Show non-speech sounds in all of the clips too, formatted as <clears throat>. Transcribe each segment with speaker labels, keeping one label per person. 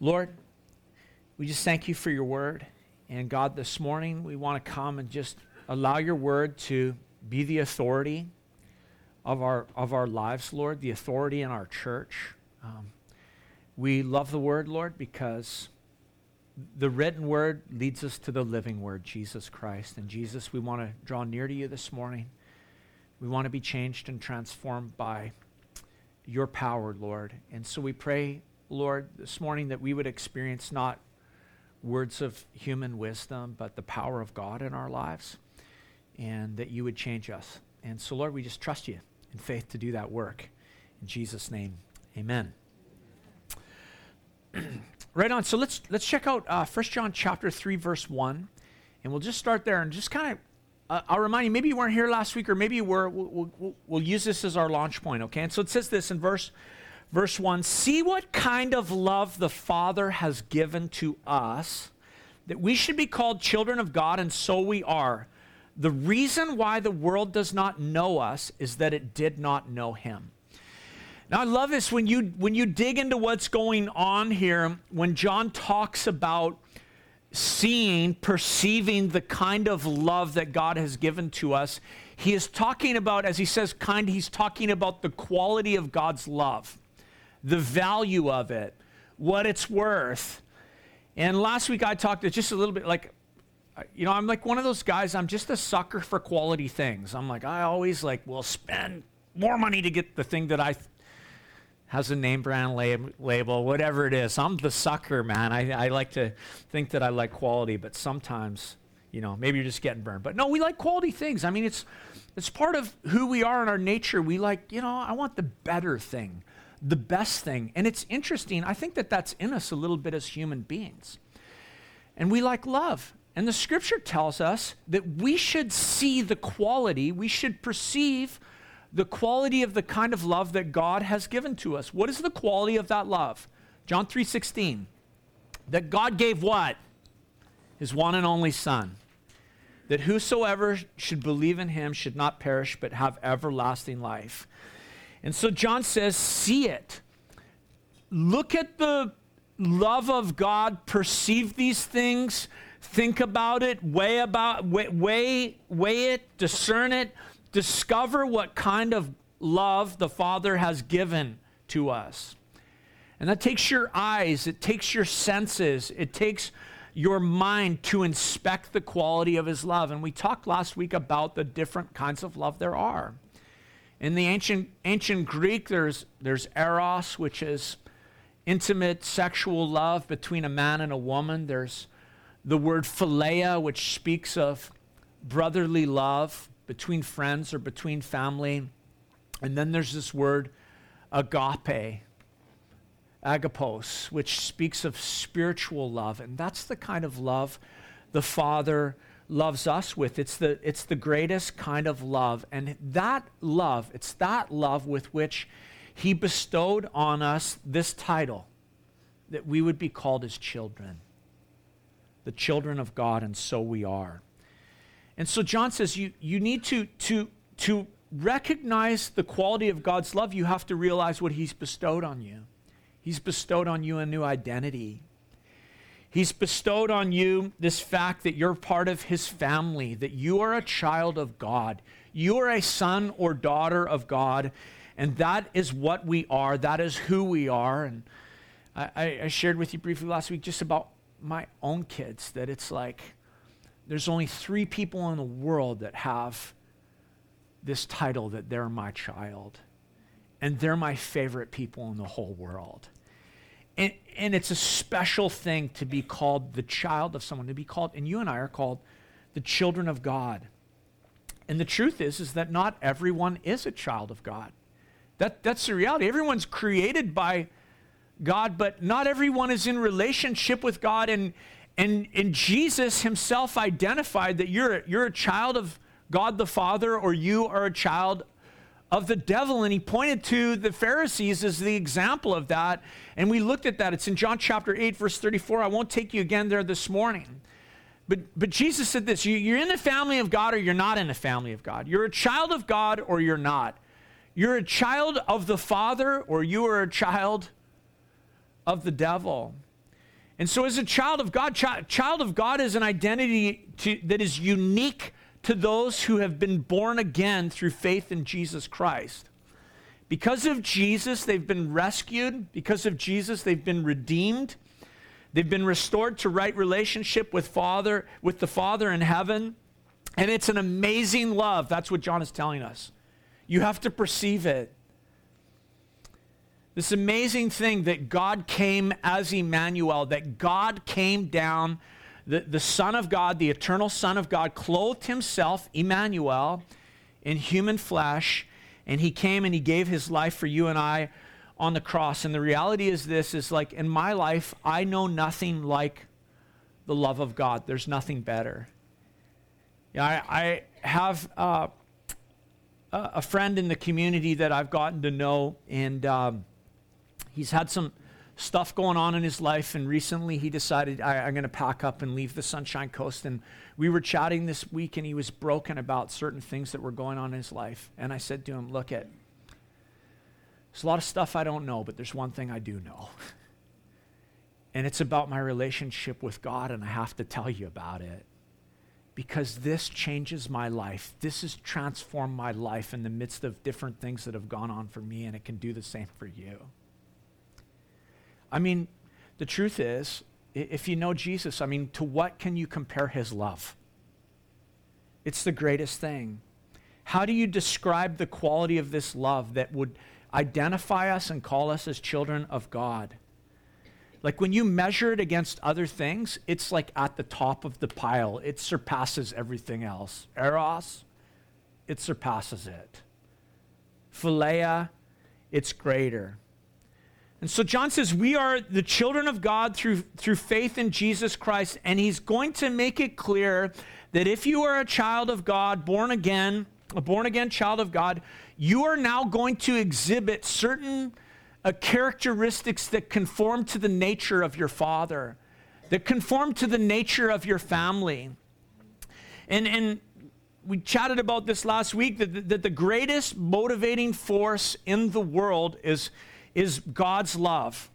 Speaker 1: Lord, we just thank you for your word. And God, this morning we want to come and just allow your word to be the authority of our, of our lives, Lord, the authority in our church. Um, we love the word, Lord, because the written word leads us to the living word, Jesus Christ. And Jesus, we want to draw near to you this morning. We want to be changed and transformed by your power, Lord. And so we pray, Lord, this morning that we would experience not words of human wisdom, but the power of God in our lives, and that you would change us. And so, Lord, we just trust you in faith to do that work. In Jesus' name, amen. <clears throat> right on. So let's let's check out uh, 1 John chapter 3, verse 1. And we'll just start there and just kind of uh, I'll remind you, maybe you weren't here last week, or maybe you were. We'll, we'll, we'll, use this as our launch point, okay? And so it says this in verse, verse 1 See what kind of love the Father has given to us, that we should be called children of God, and so we are. The reason why the world does not know us is that it did not know Him. Now, I love this when you, when you dig into what's going on here, when John talks about seeing, perceiving the kind of love that God has given to us, he is talking about, as he says kind, he's talking about the quality of God's love, the value of it, what it's worth. And last week I talked just a little bit like, you know, I'm like one of those guys, I'm just a sucker for quality things. I'm like, I always like will spend more money to get the thing that I has a name brand lab, label, whatever it is. I'm the sucker, man. I, I like to think that I like quality, but sometimes, you know, maybe you're just getting burned. But no, we like quality things. I mean, it's it's part of who we are in our nature. We like, you know, I want the better thing, the best thing. And it's interesting. I think that that's in us a little bit as human beings. And we like love. And the scripture tells us that we should see the quality, we should perceive the quality of the kind of love that God has given to us. What is the quality of that love? John 3:16. That God gave what? His one and only son. That whosoever should believe in him should not perish but have everlasting life. And so John says, see it. Look at the love of God, perceive these things, think about it, weigh about weigh, weigh, it, discern it discover what kind of love the Father has given to us. And that takes your eyes, it takes your senses, it takes your mind to inspect the quality of His love. And we talked last week about the different kinds of love there are. In the ancient, ancient Greek, there's, there's eros, which is intimate sexual love between a man and a woman. There's the word philia, which speaks of brotherly love between friends or between family. And then there's this word agape, agapos, which speaks of spiritual love. And that's the kind of love the Father loves us with. It's the, it's the greatest kind of love. And that love, it's that love with which He bestowed on us this title that we would be called His children, the children of God, and so we are. And so John says you, you need to, to, to recognize the quality of God's love, you have to realize what He's bestowed on you. He's bestowed on you a new identity. He's bestowed on you this fact that you're part of His family, that you are a child of God. You are a son or daughter of God, and that is what we are. That is who we are. And I, I shared with you briefly last week just about my own kids that it's like, there's only three people in the world that have this title that they're my child. And they're my favorite people in the whole world. And, and it's a special thing to be called the child of someone, to be called, and you and I are called the children of God. And the truth is, is that not everyone is a child of God. That, that's the reality. Everyone's created by God, but not everyone is in relationship with God. And, and, and Jesus himself identified that you're, you're a child of God the Father or you are a child of the devil. And he pointed to the Pharisees as the example of that. And we looked at that. It's in John chapter 8, verse 34. I won't take you again there this morning. But, but Jesus said this you, you're in the family of God or you're not in the family of God. You're a child of God or you're not. You're a child of the Father or you are a child of the devil. And so, as a child of God, chi- child of God is an identity to, that is unique to those who have been born again through faith in Jesus Christ. Because of Jesus, they've been rescued. Because of Jesus, they've been redeemed. They've been restored to right relationship with Father, with the Father in heaven. And it's an amazing love. That's what John is telling us. You have to perceive it. This amazing thing that God came as Emmanuel, that God came down, the, the Son of God, the eternal Son of God, clothed himself, Emmanuel, in human flesh, and he came and he gave his life for you and I on the cross. And the reality is this is like in my life, I know nothing like the love of God. There's nothing better. Yeah, I, I have uh, a friend in the community that I've gotten to know, and um, he's had some stuff going on in his life, and recently he decided I, am going to pack up and leave the Sunshine Coast. And we were chatting this week, and he was broken about certain things that were going on in his life. And I said to him, "Look at, there's a lot of stuff I don't know, but there's one thing I do know." <laughs> and it's about my relationship with God, and I have to tell you about it because this changes my life. This has transformed my life in the midst of different things that have gone on for me, and it can do the same for you. I mean, the truth is, if you know Jesus, I mean, to what can you compare his love? It's the greatest thing. How do you describe the quality of this love that would identify us and call us as children of God? Like when you measure it against other things, it's like at the top of the pile. It surpasses everything else. Eros, it surpasses it. Philia, it's greater. And so John says, We are the children of God through, through faith in Jesus Christ. And he's going to make it clear that if you are a child of God, born again, a born again child of God, you are now going to exhibit certain uh, characteristics that conform to the nature of your father, that conform to the nature of your family. And, and we chatted about this last week that, that the greatest motivating force in the world is is God's love.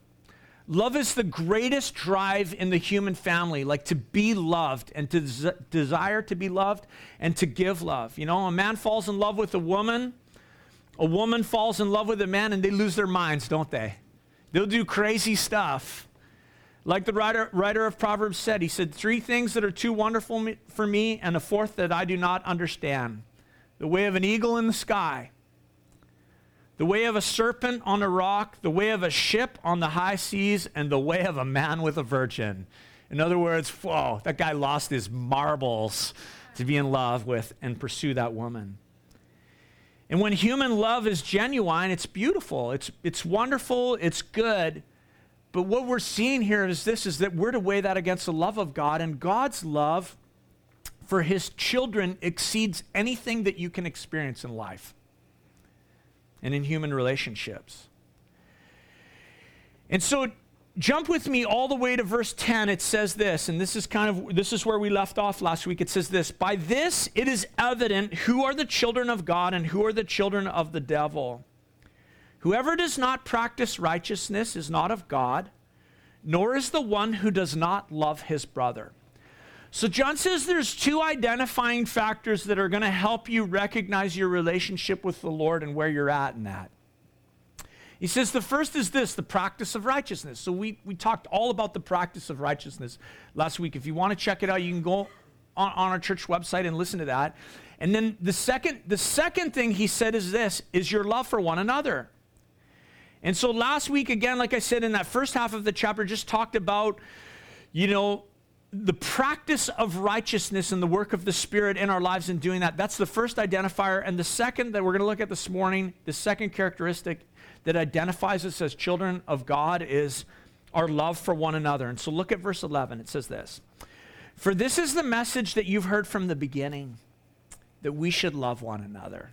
Speaker 1: Love is the greatest drive in the human family, like to be loved and to des- desire to be loved and to give love. You know, a man falls in love with a woman, a woman falls in love with a man, and they lose their minds, don't they? They'll do crazy stuff. Like the writer, writer of Proverbs said, he said, Three things that are too wonderful for me, and a fourth that I do not understand the way of an eagle in the sky the way of a serpent on a rock, the way of a ship on the high seas, and the way of a man with a virgin. In other words, whoa, that guy lost his marbles to be in love with and pursue that woman. And when human love is genuine, it's beautiful, it's, it's wonderful, it's good. But what we're seeing here is this is that we're to weigh that against the love of God, and God's love for his children exceeds anything that you can experience in life and in human relationships. And so jump with me all the way to verse 10 it says this and this is kind of this is where we left off last week. It says this by this it is evident who are the children of god and who are the children of the devil. Whoever does not practice righteousness is not of god nor is the one who does not love his brother so John says there's two identifying factors that are going to help you recognize your relationship with the Lord and where you're at in that. He says the first is this the practice of righteousness. So we, we talked all about the practice of righteousness last week. If you want to check it out, you can go on, on our church website and listen to that. And then the second, the second thing he said is this is your love for one another. And so last week, again, like I said in that first half of the chapter, just talked about, you know, the practice of righteousness and the work of the Spirit in our lives in doing that, that's the first identifier. And the second that we're going to look at this morning, the second characteristic that identifies us as children of God is our love for one another. And so look at verse 11. It says this For this is the message that you've heard from the beginning, that we should love one another.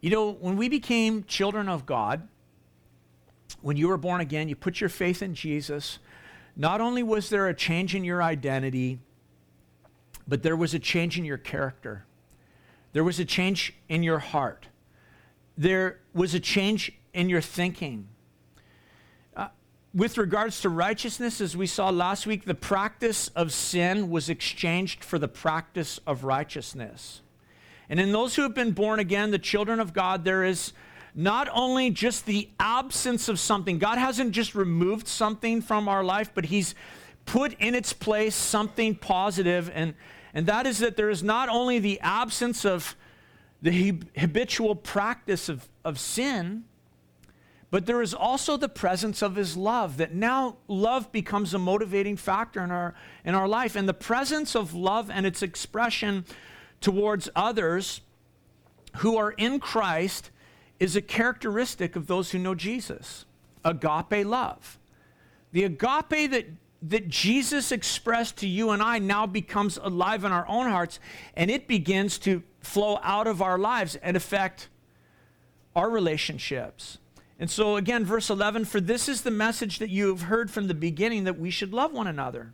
Speaker 1: You know, when we became children of God, when you were born again, you put your faith in Jesus not only was there a change in your identity, but there was a change in your character. There was a change in your heart. There was a change in your thinking. Uh, with regards to righteousness, as we saw last week, the practice of sin was exchanged for the practice of righteousness. And in those who have been born again, the children of God, there is not only just the absence of something, God hasn't just removed something from our life, but He's put in its place something positive, and, and that is that there is not only the absence of the habitual practice of, of sin, but there is also the presence of his love, that now love becomes a motivating factor in our, in our life. And the presence of love and its expression towards others who are in Christ is a characteristic of those who know Jesus agape love. The agape that, that Jesus expressed to you and I now becomes alive in our own hearts, and it begins to flow out of our lives and affect our relationships. And so, again, verse 11 for this is the message that you have heard from the beginning that we should love one another.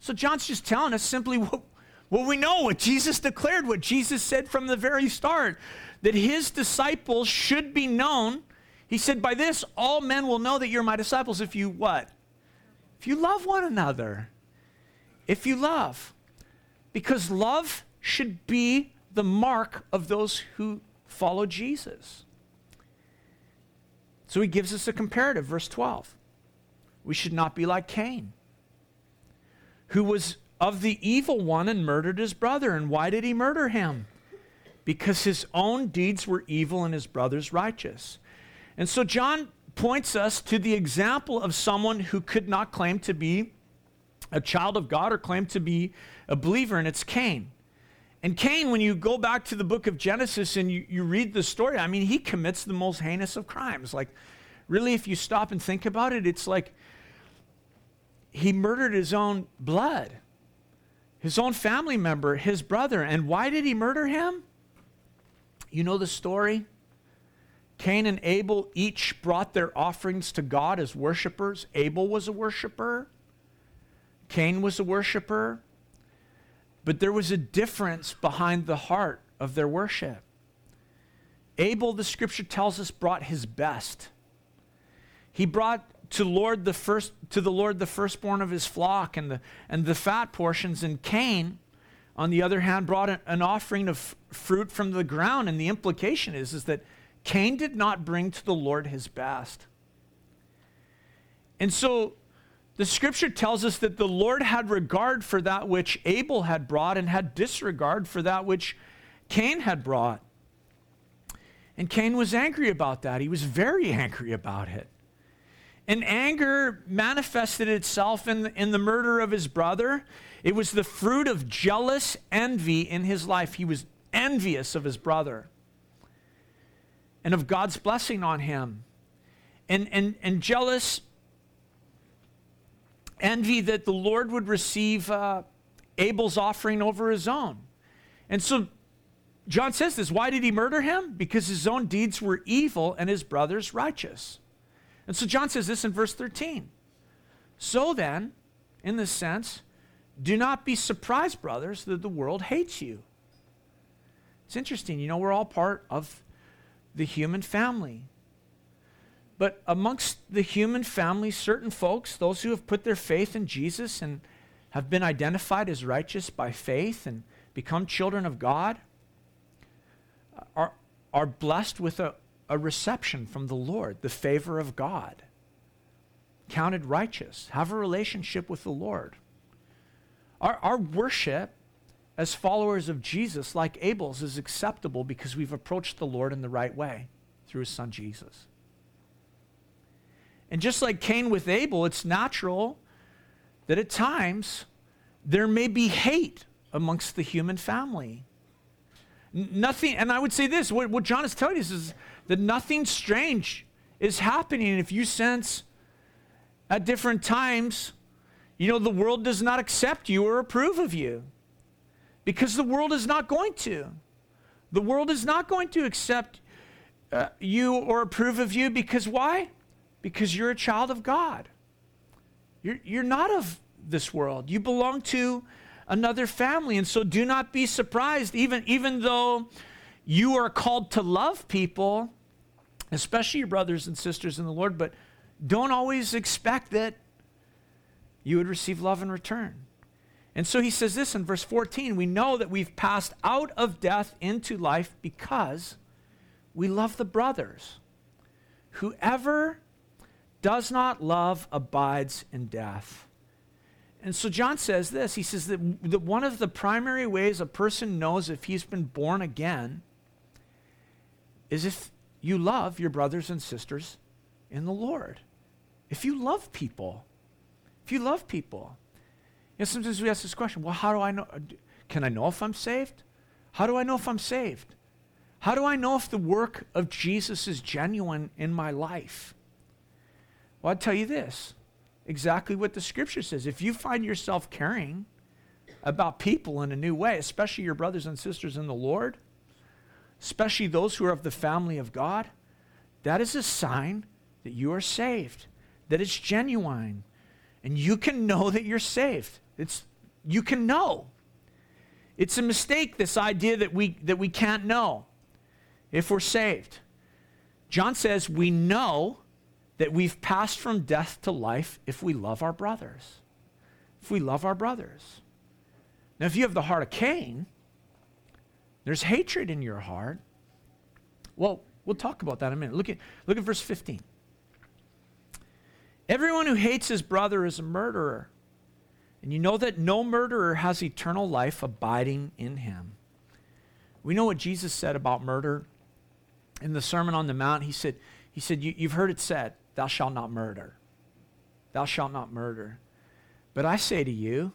Speaker 1: So, John's just telling us simply what, what we know, what Jesus declared, what Jesus said from the very start, that his disciples should be known. He said, By this, all men will know that you're my disciples if you what? If you love one another. If you love. Because love should be the mark of those who follow Jesus. So he gives us a comparative, verse 12. We should not be like Cain, who was of the evil one and murdered his brother. And why did he murder him? Because his own deeds were evil and his brother's righteous. And so John points us to the example of someone who could not claim to be a child of God or claim to be a believer, and it's Cain. And Cain, when you go back to the book of Genesis and you, you read the story, I mean, he commits the most heinous of crimes. Like, really, if you stop and think about it, it's like he murdered his own blood, his own family member, his brother. And why did he murder him? You know the story? Cain and Abel each brought their offerings to God as worshipers. Abel was a worshiper, Cain was a worshiper. But there was a difference behind the heart of their worship. Abel, the scripture tells us, brought his best. He brought to Lord the first to the Lord the firstborn of his flock and the and the fat portions. And Cain, on the other hand, brought an, offering of fruit from the ground. And the implication is, is that Cain did not bring to the Lord his best. And so the scripture tells us that the Lord had regard for that which Abel had brought and had disregard for that which Cain had brought. And Cain was angry about that. He was very angry about it. And anger manifested itself in the, in the murder of his brother. It was the fruit of jealous envy in his life. He was envious of his brother and of God's blessing on him. And, and, and jealous envy that the Lord would receive uh, Abel's offering over his own. And so John says this why did he murder him? Because his own deeds were evil and his brother's righteous. And so John says this in verse 13. So then, in this sense, do not be surprised, brothers, that the world hates you. It's interesting. You know, we're all part of the human family. But amongst the human family, certain folks, those who have put their faith in Jesus and have been identified as righteous by faith and become children of God, are, are blessed with a, a reception from the Lord, the favor of God, counted righteous, have a relationship with the Lord. Our, our worship as followers of Jesus, like Abel's, is acceptable because we've approached the Lord in the right way through his son Jesus. And just like Cain with Abel, it's natural that at times there may be hate amongst the human family. nothing, and I would say this what, what John is telling us is that nothing strange is happening if you sense at different times, you know, the world does not accept you or approve of you. Because the world is not going to. The world is not going to accept uh, you or approve of you because why? because you're a child of God. You're, you're not of this world. You belong to another family. And so do not be surprised, even, even though you are called to love people, especially your brothers and sisters in the Lord, but don't always expect that you would receive love in return. And so he says this in verse 14 we know that we've passed out of death into life because we love the brothers. Whoever does not love abides in death. And so John says this he says that, that one of the primary ways a person knows if he's been born again is if you love your brothers and sisters in the Lord. If you love people, if you love people. You know, sometimes we ask this question well, how do I know? Can I know if I'm saved? How do I know if I'm saved? How do I know if the work of Jesus is genuine in my life? Well, I'll tell you this exactly what the scripture says. If you find yourself caring about people in a new way, especially your brothers and sisters in the Lord, especially those who are of the family of God, that is a sign that you are saved, that it's genuine. And you can know that you're saved. It's, you can know. It's a mistake, this idea that we, that we can't know if we're saved. John says we know that we've passed from death to life if we love our brothers. If we love our brothers. Now, if you have the heart of Cain, there's hatred in your heart. Well, we'll talk about that in a minute. Look at, look at verse 15. Everyone who hates his brother is a murderer. And you know that no murderer has eternal life abiding in him. We know what Jesus said about murder in the Sermon on the Mount. He said, he said you, You've heard it said, Thou shalt not murder. Thou shalt not murder. But I say to you,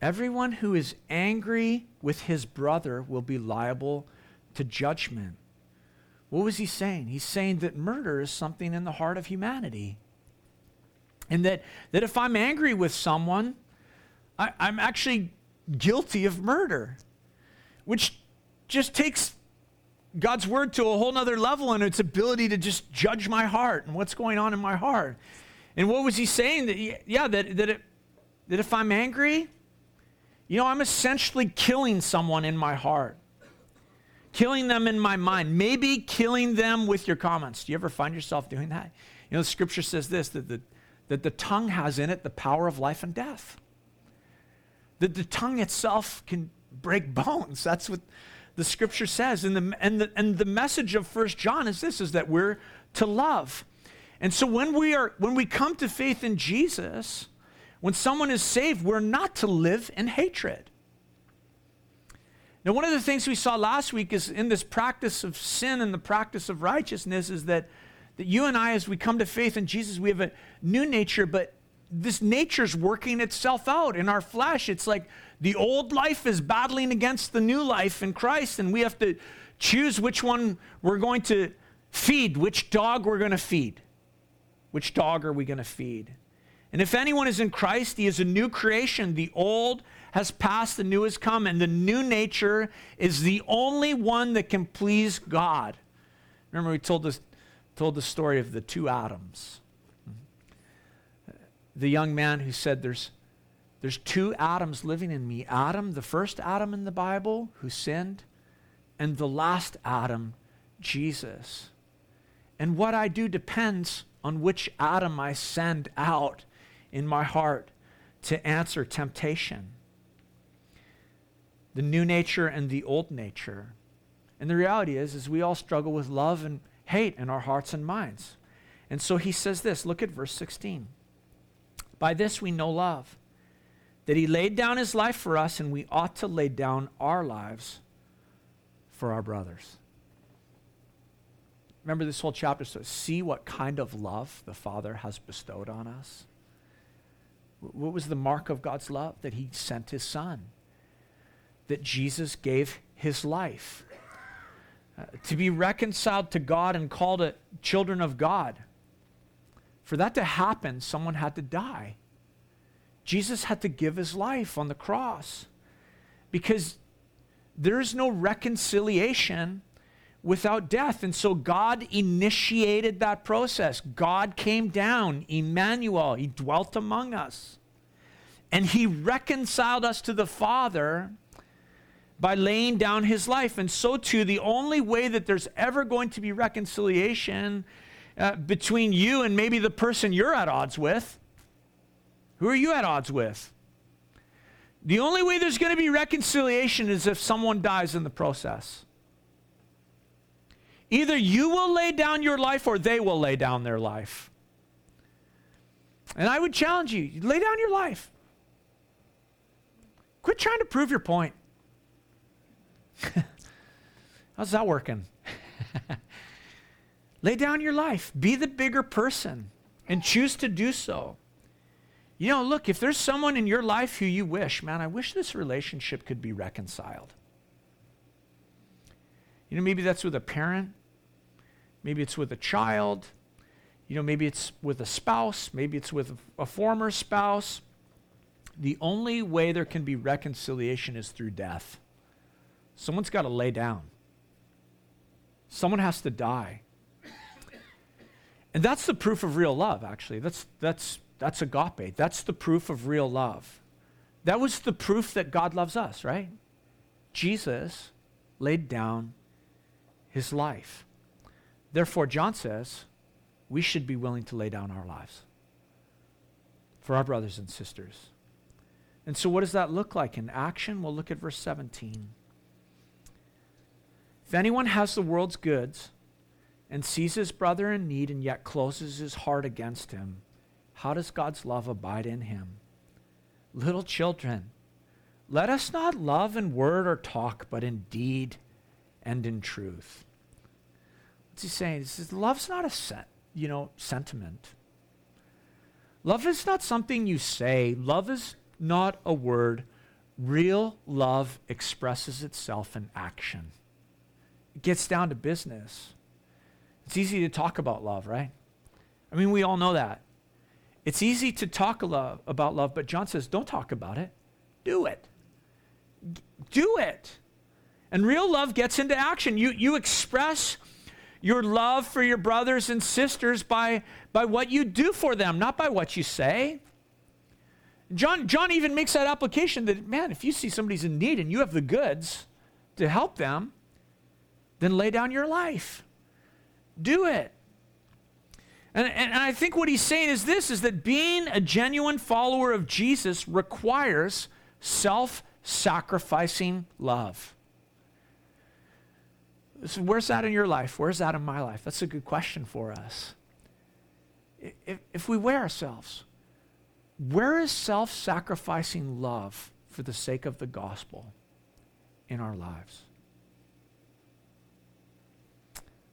Speaker 1: everyone who is angry with his brother will be liable to judgment. What was he saying? He's saying that murder is something in the heart of humanity. And that, that if I'm angry with someone, I, I'm actually guilty of murder, which just takes God's word to a whole nother level and its ability to just judge my heart and what's going on in my heart. And what was he saying? That, yeah, that, that, it, that if I'm angry, you know, I'm essentially killing someone in my heart, killing them in my mind, maybe killing them with your comments. Do you ever find yourself doing that? You know, the scripture says this that the, that the tongue has in it the power of life and death. That the tongue itself can break bones. That's what the scripture says. And the, and the, and the message of First John is this, is that we're to love. And so when we, are, when we come to faith in Jesus, when someone is saved, we're not to live in hatred. Now, one of the things we saw last week is in this practice of sin and the practice of righteousness is that, that you and I, as we come to faith in Jesus, we have a new nature, but this nature's working itself out in our flesh. It's like the old life is battling against the new life in Christ, and we have to choose which one we're going to feed, which dog we're going to feed. Which dog are we going to feed? And if anyone is in Christ, he is a new creation. The old has passed, the new has come, and the new nature is the only one that can please God. Remember, we told, this, told the story of the two Adams. Mm-hmm. The young man who said, There's there's two Adams living in me Adam, the first Adam in the Bible who sinned, and the last Adam, Jesus. And what I do depends on which Adam I send out in my heart to answer temptation. The new nature and the old nature. And the reality is, is we all struggle with love and hate in our hearts and minds. And so he says this, look at verse 16. By this we know love that he laid down his life for us, and we ought to lay down our lives for our brothers. Remember this whole chapter so see what kind of love the Father has bestowed on us. What was the mark of God's love? That he sent his Son, that Jesus gave his life. To be reconciled to God and called a children of God. For that to happen, someone had to die. Jesus had to give his life on the cross because there is no reconciliation without death. And so God initiated that process. God came down, Emmanuel, he dwelt among us. And he reconciled us to the Father by laying down his life. And so, too, the only way that there's ever going to be reconciliation uh, between you and maybe the person you're at odds with. Who are you at odds with? The only way there's going to be reconciliation is if someone dies in the process. Either you will lay down your life or they will lay down their life. And I would challenge you lay down your life. Quit trying to prove your point. <laughs> How's that working? <laughs> lay down your life. Be the bigger person and choose to do so. You know, look, if there's someone in your life who you wish, man, I wish this relationship could be reconciled. You know, maybe that's with a parent, maybe it's with a child, you know, maybe it's with a spouse, maybe it's with a former spouse. The only way there can be reconciliation is through death. Someone's got to lay down, someone has to die. And that's the proof of real love, actually. That's, that's, that's agape. That's the proof of real love. That was the proof that God loves us, right? Jesus laid down his life. Therefore, John says, we should be willing to lay down our lives for our brothers and sisters. And so, what does that look like in action? We'll look at verse 17. If anyone has the world's goods and sees his brother in need and yet closes his heart against him, how does God's love abide in him? Little children, let us not love in word or talk, but in deed and in truth. What's he saying? He says, love's not a set, you know, sentiment. Love is not something you say. Love is not a word. Real love expresses itself in action. Gets down to business. It's easy to talk about love, right? I mean, we all know that. It's easy to talk love, about love, but John says, don't talk about it. Do it. do it. And real love gets into action. You, you express your love for your brothers and sisters by, by what you do for them, not by what you say. John, John even makes that application that, man, if you see somebody's in need and you have the goods to help them, then lay down your life. Do it. And, and I think what he's saying is this is that being a genuine follower of Jesus requires self sacrificing love. So where's that in your life? Where's that in my life? That's a good question for us. If, if we weigh ourselves, where is self sacrificing love for the sake of the gospel in our lives?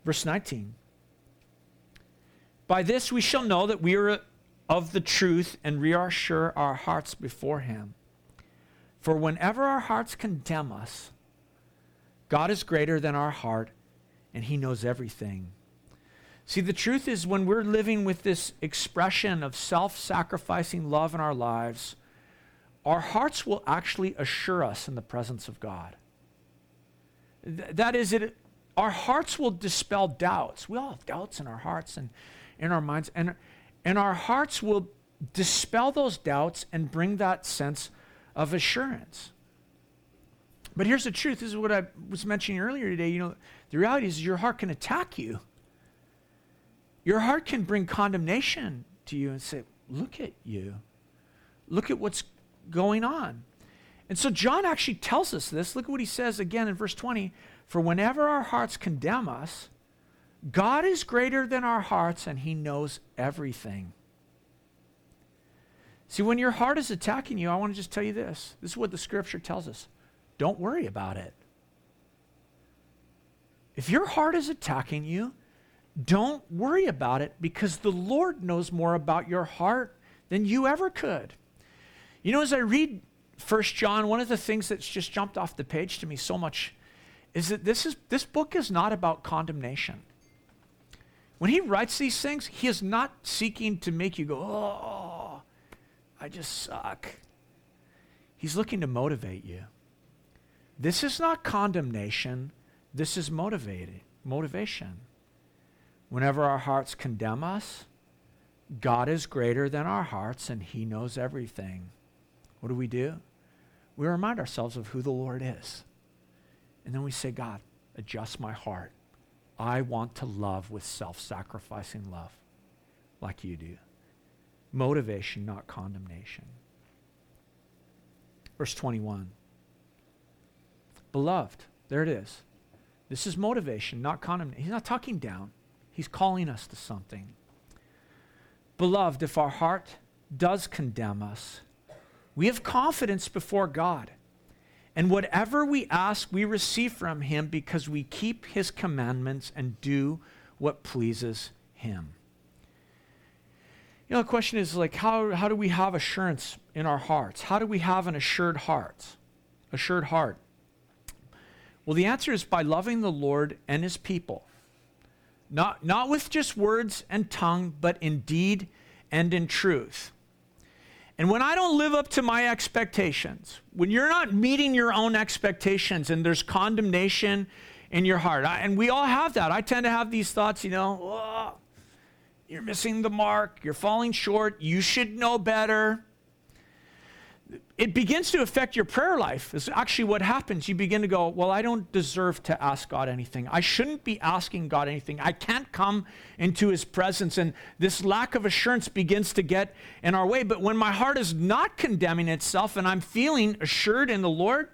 Speaker 1: Verse 19. By this we shall know that we are of the truth and reassure our hearts before Him. For whenever our hearts condemn us, God is greater than our heart, and He knows everything. See, the truth is, when we're living with this expression of self sacrificing love in our lives, our hearts will actually assure us in the presence of God. Th- that is, it, our hearts will dispel doubts. We all have doubts in our hearts and in our minds, and, and our hearts will dispel those doubts and bring that sense of assurance. But here's the truth. This is what I was mentioning earlier today. You know, the reality is your heart can attack you. Your heart can bring condemnation to you and say, look at you. Look at what's going on. And so John actually tells us this. Look at what he says again in verse 20. For whenever our hearts condemn us, God is greater than our hearts and he knows everything. See, when your heart is attacking you, I want to just tell you this. This is what the scripture tells us. Don't worry about it. If your heart is attacking you, don't worry about it because the Lord knows more about your heart than you ever could. You know, as I read First John, one of the things that's just jumped off the page to me so much is that this, is, this book is not about condemnation. When he writes these things, he is not seeking to make you go, oh, I just suck. He's looking to motivate you. This is not condemnation, this is motivated, motivation. Whenever our hearts condemn us, God is greater than our hearts and He knows everything. What do we do? We remind ourselves of who the Lord is. And then we say, God, adjust my heart. I want to love with self sacrificing love like you do. Motivation, not condemnation. Verse 21. Beloved, there it is. This is motivation, not condemnation. He's not talking down, he's calling us to something. Beloved, if our heart does condemn us, we have confidence before God. And whatever we ask, we receive from him because we keep his commandments and do what pleases him. You know, the question is like, how, how do we have assurance in our hearts? How do we have an assured heart? Assured heart. Well, the answer is by loving the Lord and his people. Not, not with just words and tongue, but in deed and in truth. And when I don't live up to my expectations, when you're not meeting your own expectations and there's condemnation in your heart, I, and we all have that. I tend to have these thoughts, you know, oh, you're missing the mark, you're falling short, you should know better it begins to affect your prayer life. Is actually what happens. You begin to go, Well, I don't deserve to ask God anything. I shouldn't be asking God anything. I can't come into His presence. And this lack of assurance begins to get in our way. But when my heart is not condemning itself and I'm feeling assured in the Lord,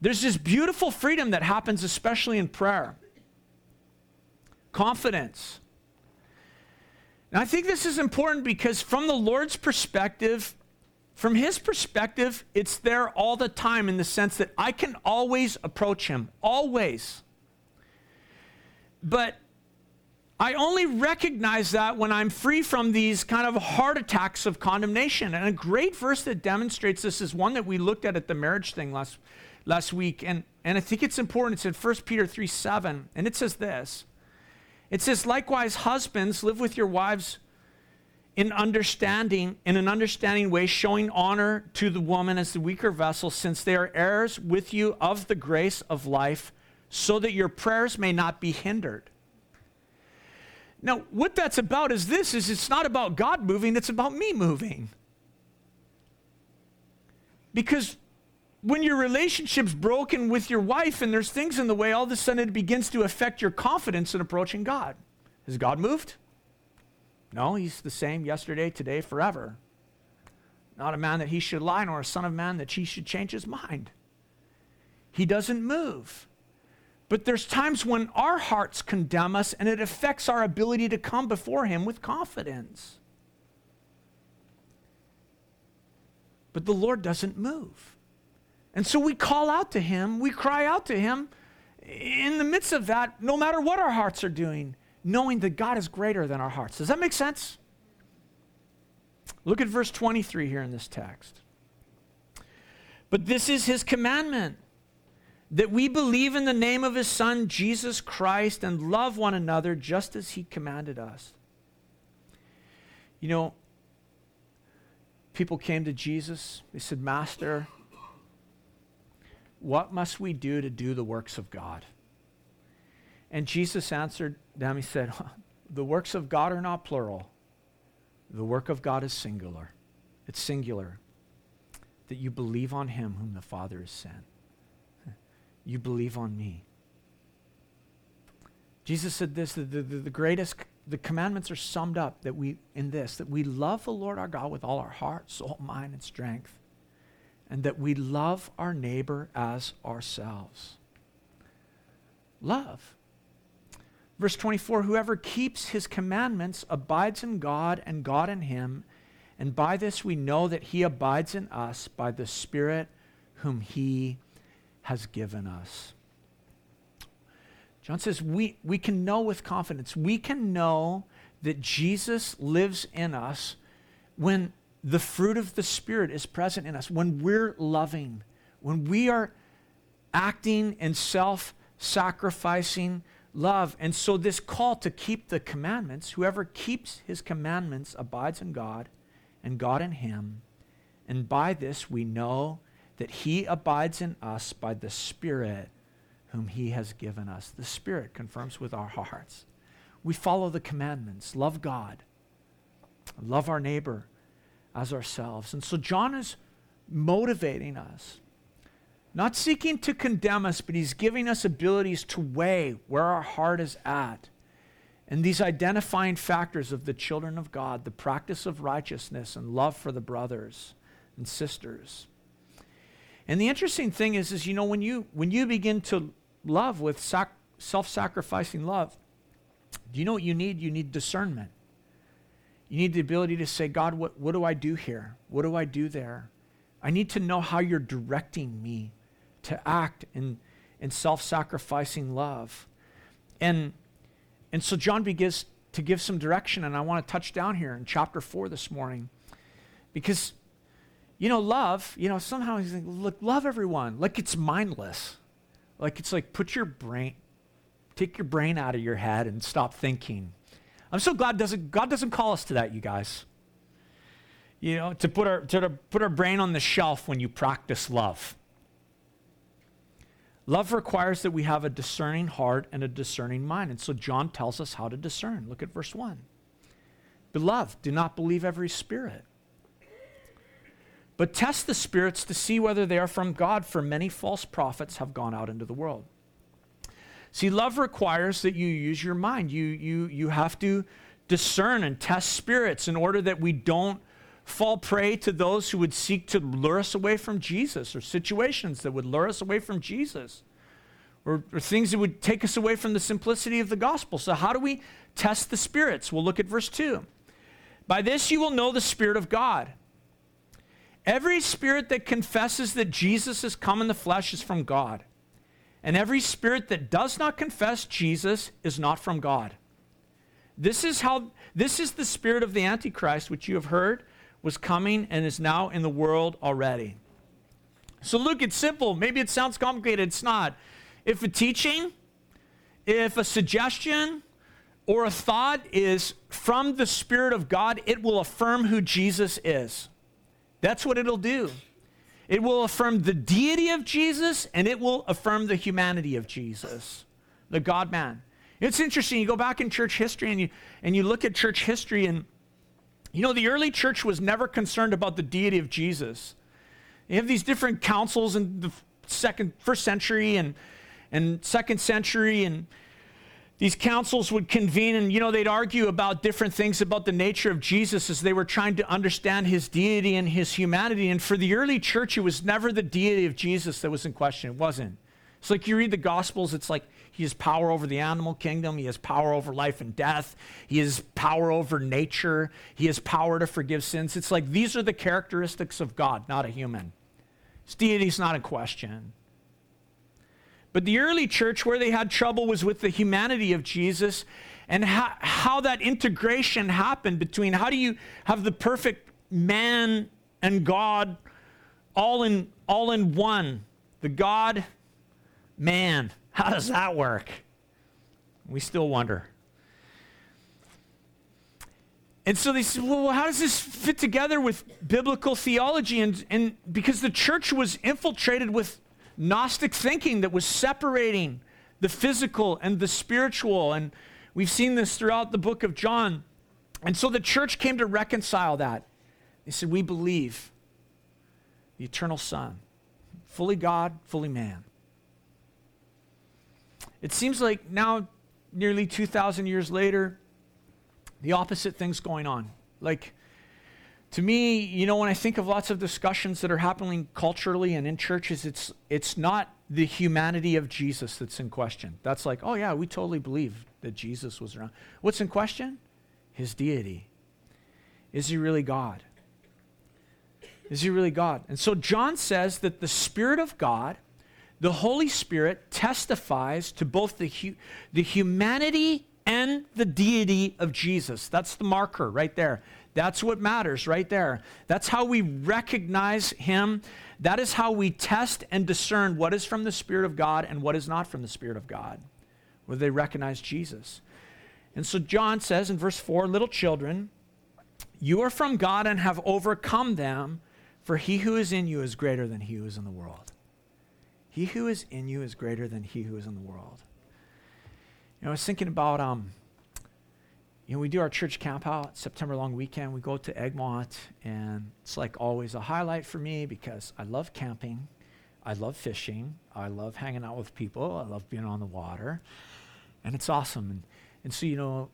Speaker 1: there's this beautiful freedom that happens, especially in prayer. Confidence. And I think this is important because, from the Lord's perspective, from his perspective, it's there all the time in the sense that I can always approach him, always. But I only recognize that when I'm free from these kind of heart attacks of condemnation. And a great verse that demonstrates this is one that we looked at at the marriage thing last, last week. And, and I think it's important. It's in 1 Peter 3 7. And it says this It says, Likewise, husbands, live with your wives in understanding, in an understanding way, showing honor to the woman as the weaker vessel, since they are heirs with you of the grace of life, so that your prayers may not be hindered. Now, what that's about is this is it's not about God moving, it's about me moving. Because when your relationship's broken with your wife and there's things in the way, all of a sudden it begins to affect your confidence in approaching God. Has God moved? No, he's the same yesterday, today, forever. Not a man that he should lie, nor a son of man that he should change his mind. He doesn't move. But there's times when our hearts condemn us and it affects our ability to come before him with confidence. But the Lord doesn't move. And so we call out to him, we cry out to him in the midst of that, no matter what our hearts are doing knowing that God is greater than our hearts. Does that make sense? Look at verse 23 here in this text. But this is his commandment that we believe in the name of his Son, Jesus Christ, and love one another just as he commanded us. You know, people came to Jesus. They said, Master, what must we do to do the works of God? And Jesus answered them, He said, The works of God are not plural, the work of God is singular. It's singular. That you believe on Him whom the Father has sent. You believe on me. Jesus said this the, the, the greatest, the commandments are summed up that we, in this, that we love the Lord our God with all our heart, soul, mind, and strength, and that we love our neighbor as ourselves. Love. Verse 24 Whoever keeps his commandments abides in God, and God in him. And by this we know that he abides in us by the Spirit whom he has given us. John says we, we can know with confidence. We can know that Jesus lives in us when the fruit of the Spirit is present in us, when we're loving, when we are acting in self sacrificing love. And so, this call to keep the commandments, whoever keeps his commandments abides in God, and God in him. And by this we know that he abides in us by the Spirit whom he has given us. The Spirit confirms with our hearts. We follow the commandments, love God, love our neighbor as ourselves. And so, John is motivating us Not seeking to condemn us, but He's giving us abilities to weigh where our heart is at. And these identifying factors of the children of God, the practice of righteousness and love for the brothers and sisters. And the interesting thing is, is you know, when you when you begin to love with sac- self-sacrificing love, do you know what you need? You need discernment. You need the ability to say, God, what, what do I do here? What do I do there? I need to know how you're directing me to act in, in self sacrificing love. And, and so John begins to give some direction, and I want to touch down here in chapter 4 this morning. Because, you know, love, you know, somehow he's like, look, love everyone. Like it's mindless. Like it's like put your brain, take your brain out of your head and stop thinking. I'm so glad doesn't, God doesn't call us to that, you guys. You know, to put our, to put our brain on the shelf when you practice love. Love requires that we have a discerning heart and a discerning mind. And so John tells us how to discern. Look at verse 1. Beloved, do not believe every spirit, but test the spirits to see whether they are from God, for many false prophets have gone out into the world. See, love requires that you use your mind. You, you, you have to discern and test spirits in order that we don't fall prey to those who would seek to lure us away from Jesus or situations that would lure us away from Jesus or, or, things that would take us away from the simplicity of the gospel. So, how do we test the spirits? We'll look at verse 2. By this you will know the Spirit of God. Every spirit that confesses that Jesus has come in the flesh is from God. And every spirit that does not confess Jesus is not from God. This is how this is the spirit of the antichrist which you have heard was coming and is now in the world already. So, look, it's simple. Maybe it sounds complicated. It's not. If a teaching, if a suggestion, or a thought is from the Spirit of God, it will affirm who Jesus is. That's what it'll do. It will affirm the deity of Jesus and it will affirm the humanity of Jesus, the God man. It's interesting. You go back in church history and you, and you look at church history, and you know, the early church was never concerned about the deity of Jesus. You have these different councils in the second, first century and, and second century, and these councils would convene and, you know, they'd argue about different things about the nature of Jesus as they were trying to understand his deity and his humanity. And for the early church, it was never the deity of Jesus that was in question. It wasn't. It's like you read the Gospels, it's like he has power over the animal kingdom. He has power over life and death. He has power over nature. He has power to forgive sins. It's like these are the characteristics of God, not a human. His deity is not in question. But the early church, where they had trouble, was with the humanity of Jesus and how, how that integration happened between how do you have the perfect man and God all in, all in one? The God man. How does that work? We still wonder. And so they said, well, how does this fit together with biblical theology? And, and because the church was infiltrated with Gnostic thinking that was separating the physical and the spiritual. And we've seen this throughout the book of John. And so the church came to reconcile that. They said, We believe the eternal Son, fully God, fully man. It seems like now, nearly 2,000 years later, the opposite thing's going on. Like, to me, you know, when I think of lots of discussions that are happening culturally and in churches, it's, it's not the humanity of Jesus that's in question. That's like, oh, yeah, we totally believe that Jesus was around. What's in question? His deity. Is he really God? Is he really God? And so John says that the Spirit of God the Holy Spirit testifies to both the, hu- the humanity and the deity of Jesus. That's the marker right there. That's what matters right there. That's how we recognize him. That is how we test and discern what is from the Spirit of God and what is not from the Spirit of God, where they recognize Jesus. And so John says in verse 4 Little children, you are from God and have overcome them, for he who is in you is greater than he who is in the world. He who is in you is greater than he who is in the world. You know, I was thinking about, um, you know, we do our church camp out September long weekend. We go to Egmont, and it's like always a highlight for me because I love camping. I love fishing. I love hanging out with people. I love being on the water. And it's awesome. And, and so, you know,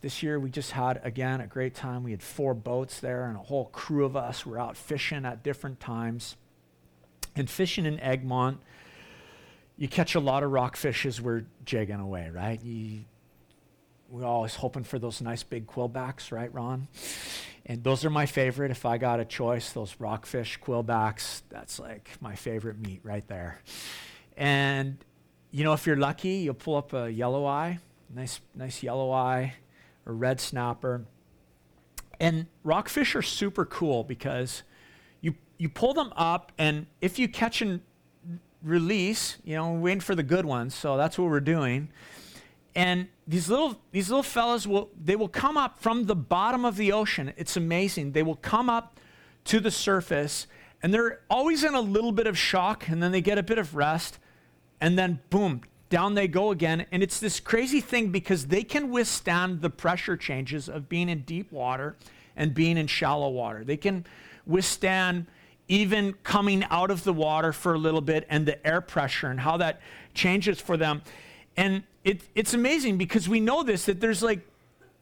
Speaker 1: this year we just had, again, a great time. We had four boats there and a whole crew of us were out fishing at different times. And fishing in Egmont, you catch a lot of rockfish as we're jigging away, right? You, we're always hoping for those nice big quillbacks, right, Ron? And those are my favorite. If I got a choice, those rockfish quillbacks, that's like my favorite meat right there. And you know, if you're lucky, you'll pull up a yellow eye, nice, nice yellow eye, or red snapper. And rockfish are super cool because you pull them up, and if you catch and release, you know, waiting for the good ones. So that's what we're doing. And these little these little fellas will they will come up from the bottom of the ocean. It's amazing. They will come up to the surface and they're always in a little bit of shock and then they get a bit of rest and then boom, down they go again. And it's this crazy thing because they can withstand the pressure changes of being in deep water and being in shallow water. They can withstand even coming out of the water for a little bit and the air pressure and how that changes for them. And it, it's amazing because we know this that there's like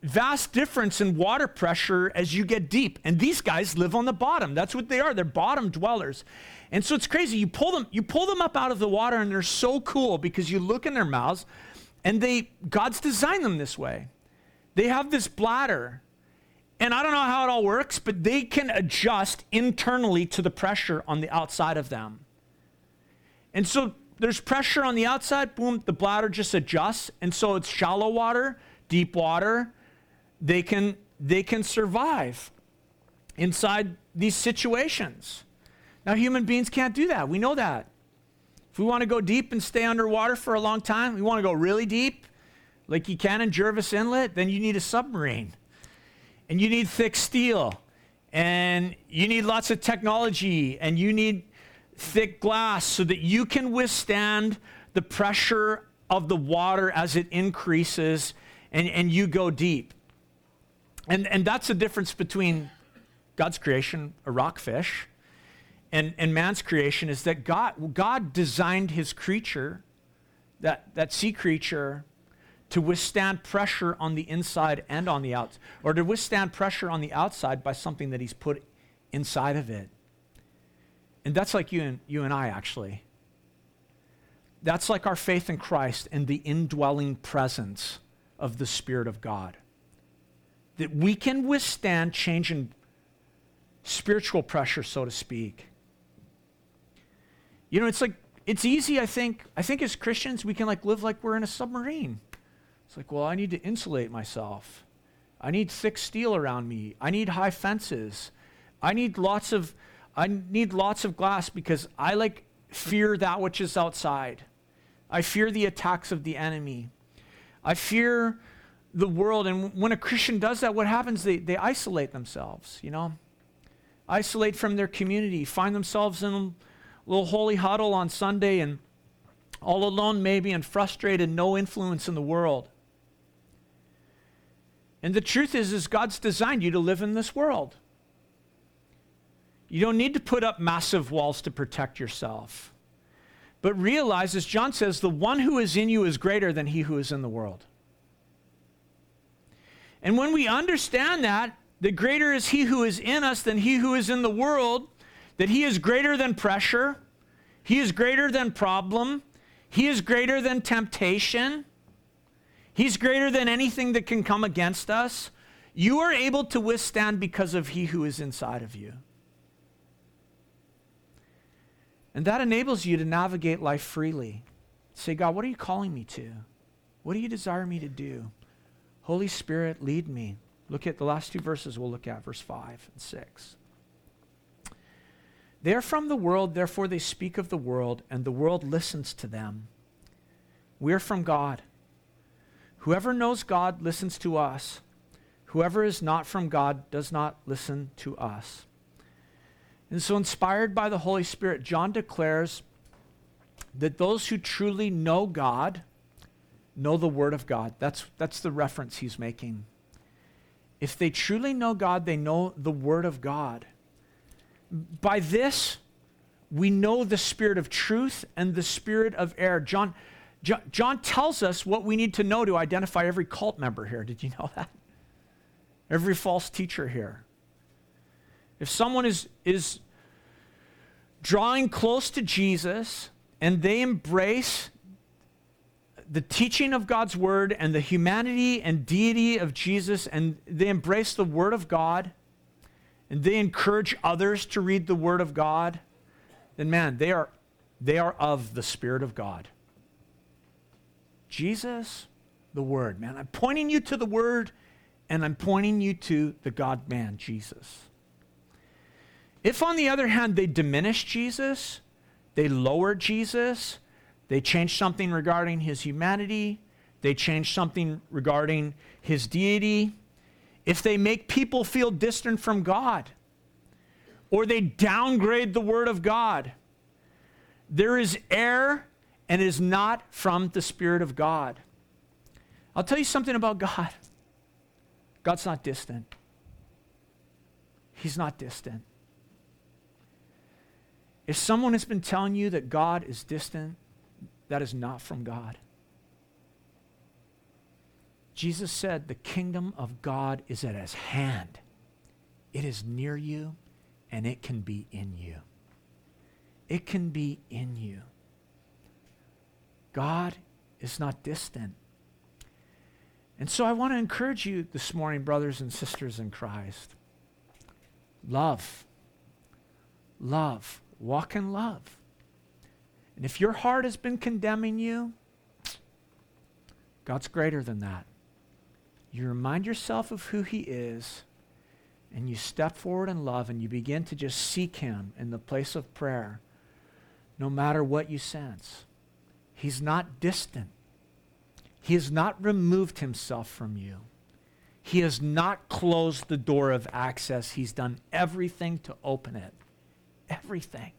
Speaker 1: vast difference in water pressure as you get deep. And these guys live on the bottom. That's what they are. They're bottom dwellers. And so it's crazy. You pull them, you pull them up out of the water, and they're so cool because you look in their mouths, and they God's designed them this way. They have this bladder. And I don't know how it all works, but they can adjust internally to the pressure on the outside of them. And so there's pressure on the outside, boom, the bladder just adjusts. And so it's shallow water, deep water. They can, they can survive inside these situations. Now, human beings can't do that. We know that. If we want to go deep and stay underwater for a long time, we want to go really deep, like you can in Jervis Inlet, then you need a submarine. And you need thick steel. And you need lots of technology. And you need thick glass so that you can withstand the pressure of the water as it increases and, and you go deep. And, and that's the difference between God's creation, a rockfish, and, and man's creation is that God, God designed his creature, that, that sea creature, to withstand pressure on the inside and on the outside, or to withstand pressure on the outside by something that he's put inside of it. And that's like you and, you and I, actually. That's like our faith in Christ and the indwelling presence of the Spirit of God. That we can withstand change in spiritual pressure, so to speak. You know, it's like, it's easy, I think. I think as Christians, we can like live like we're in a submarine. It's like, well, I need to insulate myself. I need thick steel around me. I need high fences. I need lots of I need lots of glass because I like fear that which is outside. I fear the attacks of the enemy. I fear the world. And when a Christian does that, what happens? They, they isolate themselves, you know? Isolate from their community, find themselves in a little holy huddle on Sunday and all alone, maybe, and frustrated, no influence in the world. And the truth is, is God's designed you to live in this world. You don't need to put up massive walls to protect yourself. But realize, as John says, the one who is in you is greater than he who is in the world. And when we understand that, the greater is he who is in us than he who is in the world, that he is greater than pressure, he is greater than problem, he is greater than temptation, he's greater than anything that can come against us, you are able to withstand because of he who is inside of you. And that enables you to navigate life freely. Say, God, what are you calling me to? What do you desire me to do? Holy Spirit, lead me. Look at the last two verses we'll look at, verse 5 and 6. They are from the world, therefore they speak of the world, and the world listens to them. We are from God. Whoever knows God listens to us. Whoever is not from God does not listen to us. And so, inspired by the Holy Spirit, John declares that those who truly know God know the Word of God. That's, that's the reference he's making. If they truly know God, they know the Word of God. By this, we know the spirit of truth and the spirit of error. John, John, tells us what we need to know to identify every cult member here. Did you know that? Every false teacher here. If someone is, is drawing close to Jesus and they embrace the teaching of God's word and the humanity and deity of Jesus, and they embrace the word of God, and they encourage others to read the word of God, then man, they are, they are of the Spirit of God. Jesus, the Word. Man, I'm pointing you to the Word, and I'm pointing you to the God man, Jesus. If, on the other hand, they diminish Jesus, they lower Jesus, they change something regarding his humanity, they change something regarding his deity, if they make people feel distant from God, or they downgrade the Word of God, there is error and it is not from the Spirit of God. I'll tell you something about God God's not distant, He's not distant. If someone has been telling you that God is distant, that is not from God. Jesus said, The kingdom of God is at his hand. It is near you and it can be in you. It can be in you. God is not distant. And so I want to encourage you this morning, brothers and sisters in Christ. Love. Love. Walk in love. And if your heart has been condemning you, God's greater than that. You remind yourself of who He is, and you step forward in love, and you begin to just seek Him in the place of prayer, no matter what you sense. He's not distant. He has not removed Himself from you. He has not closed the door of access. He's done everything to open it. Everything.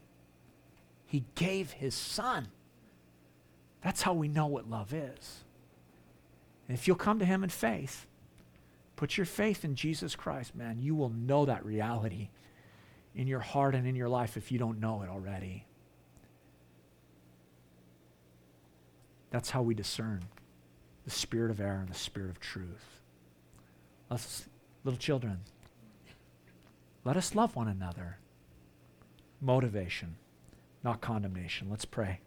Speaker 1: He gave His Son. That's how we know what love is. And if you'll come to Him in faith, put your faith in Jesus Christ, man, you will know that reality in your heart and in your life if you don't know it already. That's how we discern the spirit of error and the spirit of truth. Us little children, let us love one another. Motivation, not condemnation. Let's pray.